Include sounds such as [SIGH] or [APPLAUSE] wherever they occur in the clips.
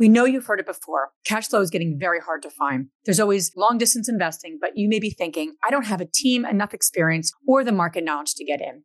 We know you've heard it before. Cash flow is getting very hard to find. There's always long distance investing, but you may be thinking, I don't have a team, enough experience, or the market knowledge to get in.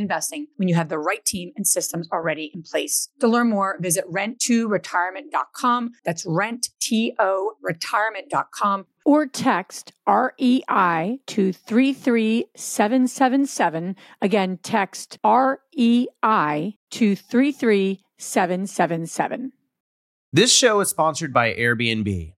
investing when you have the right team and systems already in place. To learn more, visit rent2retirement.com. That's rent, T-O, retirement.com. Or text REI to 33777. Again, text REI to 33777. This show is sponsored by Airbnb.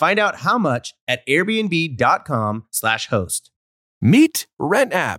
Find out how much at airbnb.com/slash host. Meet RentApp,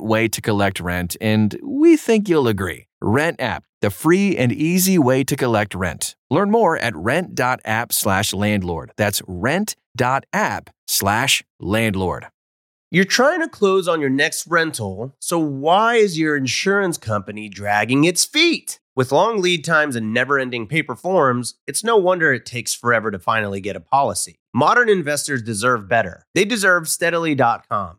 way to collect rent, and we think you'll agree. Rent app, the free and easy way to collect rent. Learn more at rent.app slash landlord. That's rent.app slash landlord. You're trying to close on your next rental, so why is your insurance company dragging its feet? With long lead times and never ending paper forms, it's no wonder it takes forever to finally get a policy. Modern investors deserve better. They deserve steadily.com.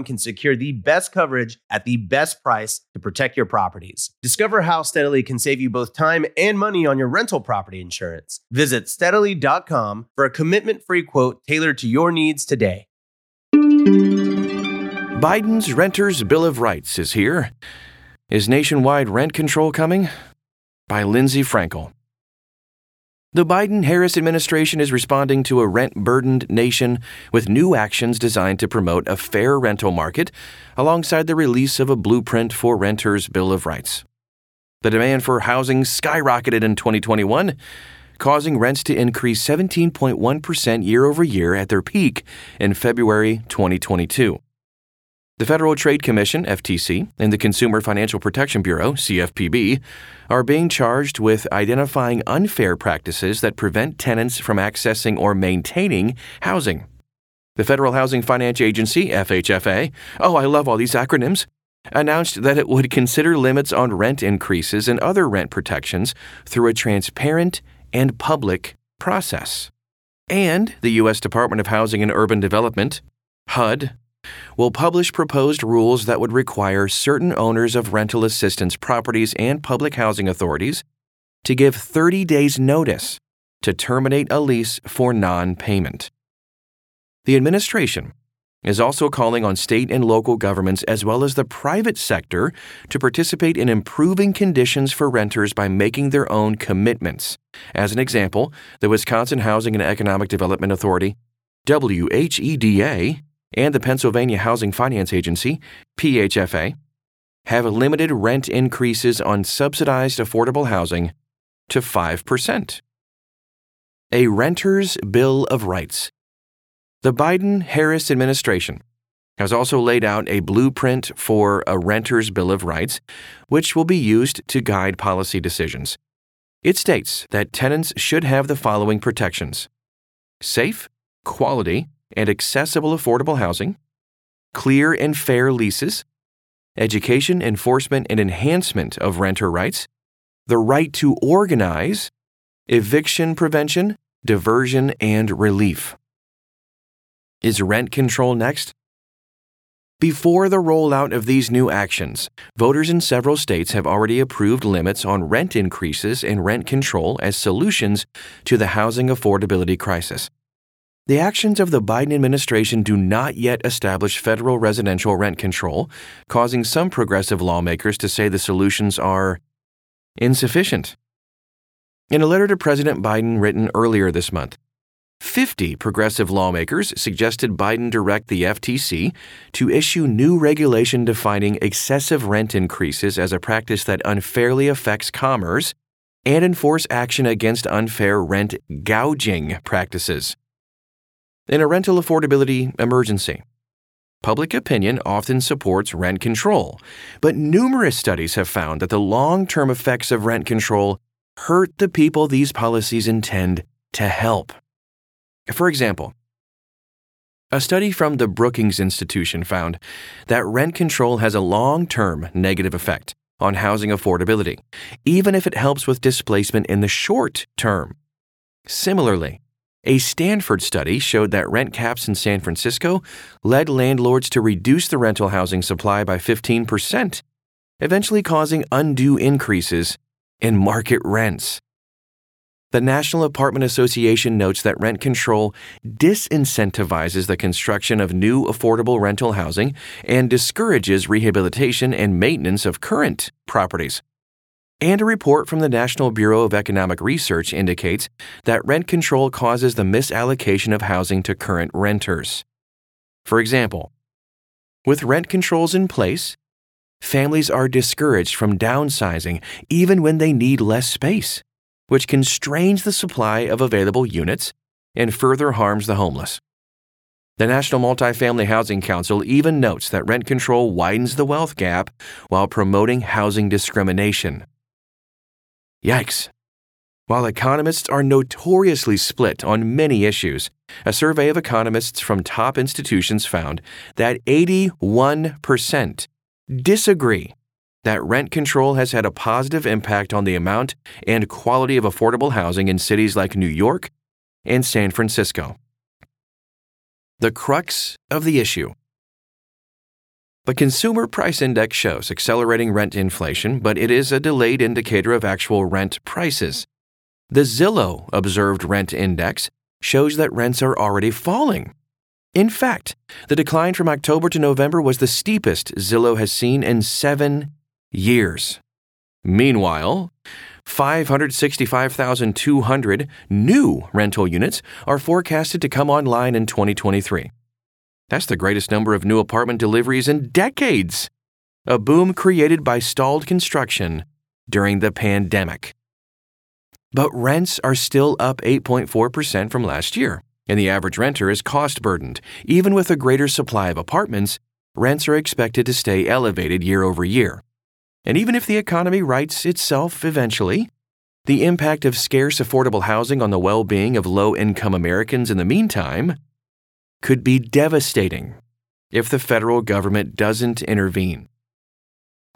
can secure the best coverage at the best price to protect your properties. Discover how Steadily can save you both time and money on your rental property insurance. Visit steadily.com for a commitment free quote tailored to your needs today. Biden's Renters Bill of Rights is here. Is nationwide rent control coming? By Lindsay Frankel. The Biden Harris administration is responding to a rent burdened nation with new actions designed to promote a fair rental market alongside the release of a blueprint for renters' Bill of Rights. The demand for housing skyrocketed in 2021, causing rents to increase 17.1% year over year at their peak in February 2022. The Federal Trade Commission, FTC, and the Consumer Financial Protection Bureau, CFPB, are being charged with identifying unfair practices that prevent tenants from accessing or maintaining housing. The Federal Housing Finance Agency, FHFA, oh, I love all these acronyms, announced that it would consider limits on rent increases and other rent protections through a transparent and public process. And the U.S. Department of Housing and Urban Development, HUD, will publish proposed rules that would require certain owners of rental assistance properties and public housing authorities to give 30 days' notice to terminate a lease for non payment. The administration is also calling on state and local governments as well as the private sector to participate in improving conditions for renters by making their own commitments. As an example, the Wisconsin Housing and Economic Development Authority, WHEDA, and the Pennsylvania Housing Finance Agency, PHFA, have limited rent increases on subsidized affordable housing to 5%. A Renter's Bill of Rights. The Biden Harris administration has also laid out a blueprint for a Renter's Bill of Rights, which will be used to guide policy decisions. It states that tenants should have the following protections safe, quality, and accessible affordable housing, clear and fair leases, education, enforcement, and enhancement of renter rights, the right to organize, eviction prevention, diversion, and relief. Is rent control next? Before the rollout of these new actions, voters in several states have already approved limits on rent increases and rent control as solutions to the housing affordability crisis. The actions of the Biden administration do not yet establish federal residential rent control, causing some progressive lawmakers to say the solutions are insufficient. In a letter to President Biden written earlier this month, 50 progressive lawmakers suggested Biden direct the FTC to issue new regulation defining excessive rent increases as a practice that unfairly affects commerce and enforce action against unfair rent gouging practices. In a rental affordability emergency, public opinion often supports rent control, but numerous studies have found that the long term effects of rent control hurt the people these policies intend to help. For example, a study from the Brookings Institution found that rent control has a long term negative effect on housing affordability, even if it helps with displacement in the short term. Similarly, a Stanford study showed that rent caps in San Francisco led landlords to reduce the rental housing supply by 15%, eventually causing undue increases in market rents. The National Apartment Association notes that rent control disincentivizes the construction of new affordable rental housing and discourages rehabilitation and maintenance of current properties. And a report from the National Bureau of Economic Research indicates that rent control causes the misallocation of housing to current renters. For example, with rent controls in place, families are discouraged from downsizing even when they need less space which constrains the supply of available units and further harms the homeless. The National Multifamily Housing Council even notes that rent control widens the wealth gap while promoting housing discrimination. Yikes. While economists are notoriously split on many issues, a survey of economists from top institutions found that 81% disagree that rent control has had a positive impact on the amount and quality of affordable housing in cities like New York and San Francisco. The crux of the issue. The Consumer Price Index shows accelerating rent inflation, but it is a delayed indicator of actual rent prices. The Zillow Observed Rent Index shows that rents are already falling. In fact, the decline from October to November was the steepest Zillow has seen in seven years. Meanwhile, 565,200 new rental units are forecasted to come online in 2023. That's the greatest number of new apartment deliveries in decades, a boom created by stalled construction during the pandemic. But rents are still up 8.4% from last year, and the average renter is cost burdened, even with a greater supply of apartments rents are expected to stay elevated year over year. And even if the economy rights itself eventually, the impact of scarce affordable housing on the well being of low income Americans in the meantime could be devastating if the federal government doesn't intervene.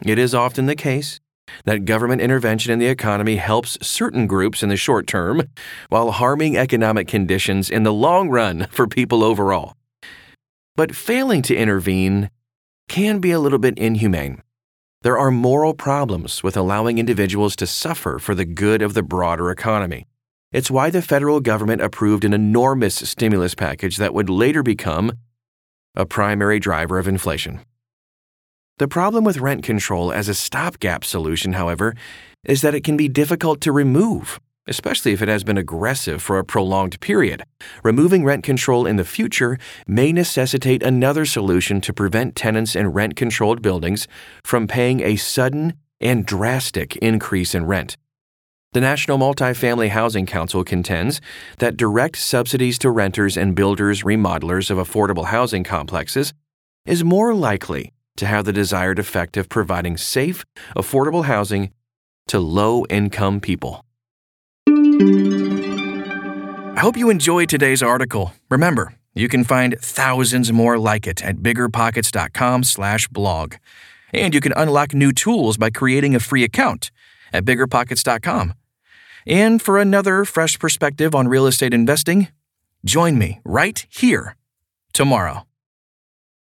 It is often the case that government intervention in the economy helps certain groups in the short term while harming economic conditions in the long run [LAUGHS] for people overall. But failing to intervene can be a little bit inhumane. There are moral problems with allowing individuals to suffer for the good of the broader economy. It's why the federal government approved an enormous stimulus package that would later become a primary driver of inflation. The problem with rent control as a stopgap solution, however, is that it can be difficult to remove, especially if it has been aggressive for a prolonged period. Removing rent control in the future may necessitate another solution to prevent tenants in rent controlled buildings from paying a sudden and drastic increase in rent. The National Multifamily Housing Council contends that direct subsidies to renters and builders remodelers of affordable housing complexes is more likely to have the desired effect of providing safe, affordable housing to low income people. I hope you enjoyed today's article. Remember, you can find thousands more like it at biggerpockets.com/blog. And you can unlock new tools by creating a free account at biggerpockets.com. And for another fresh perspective on real estate investing, join me right here tomorrow.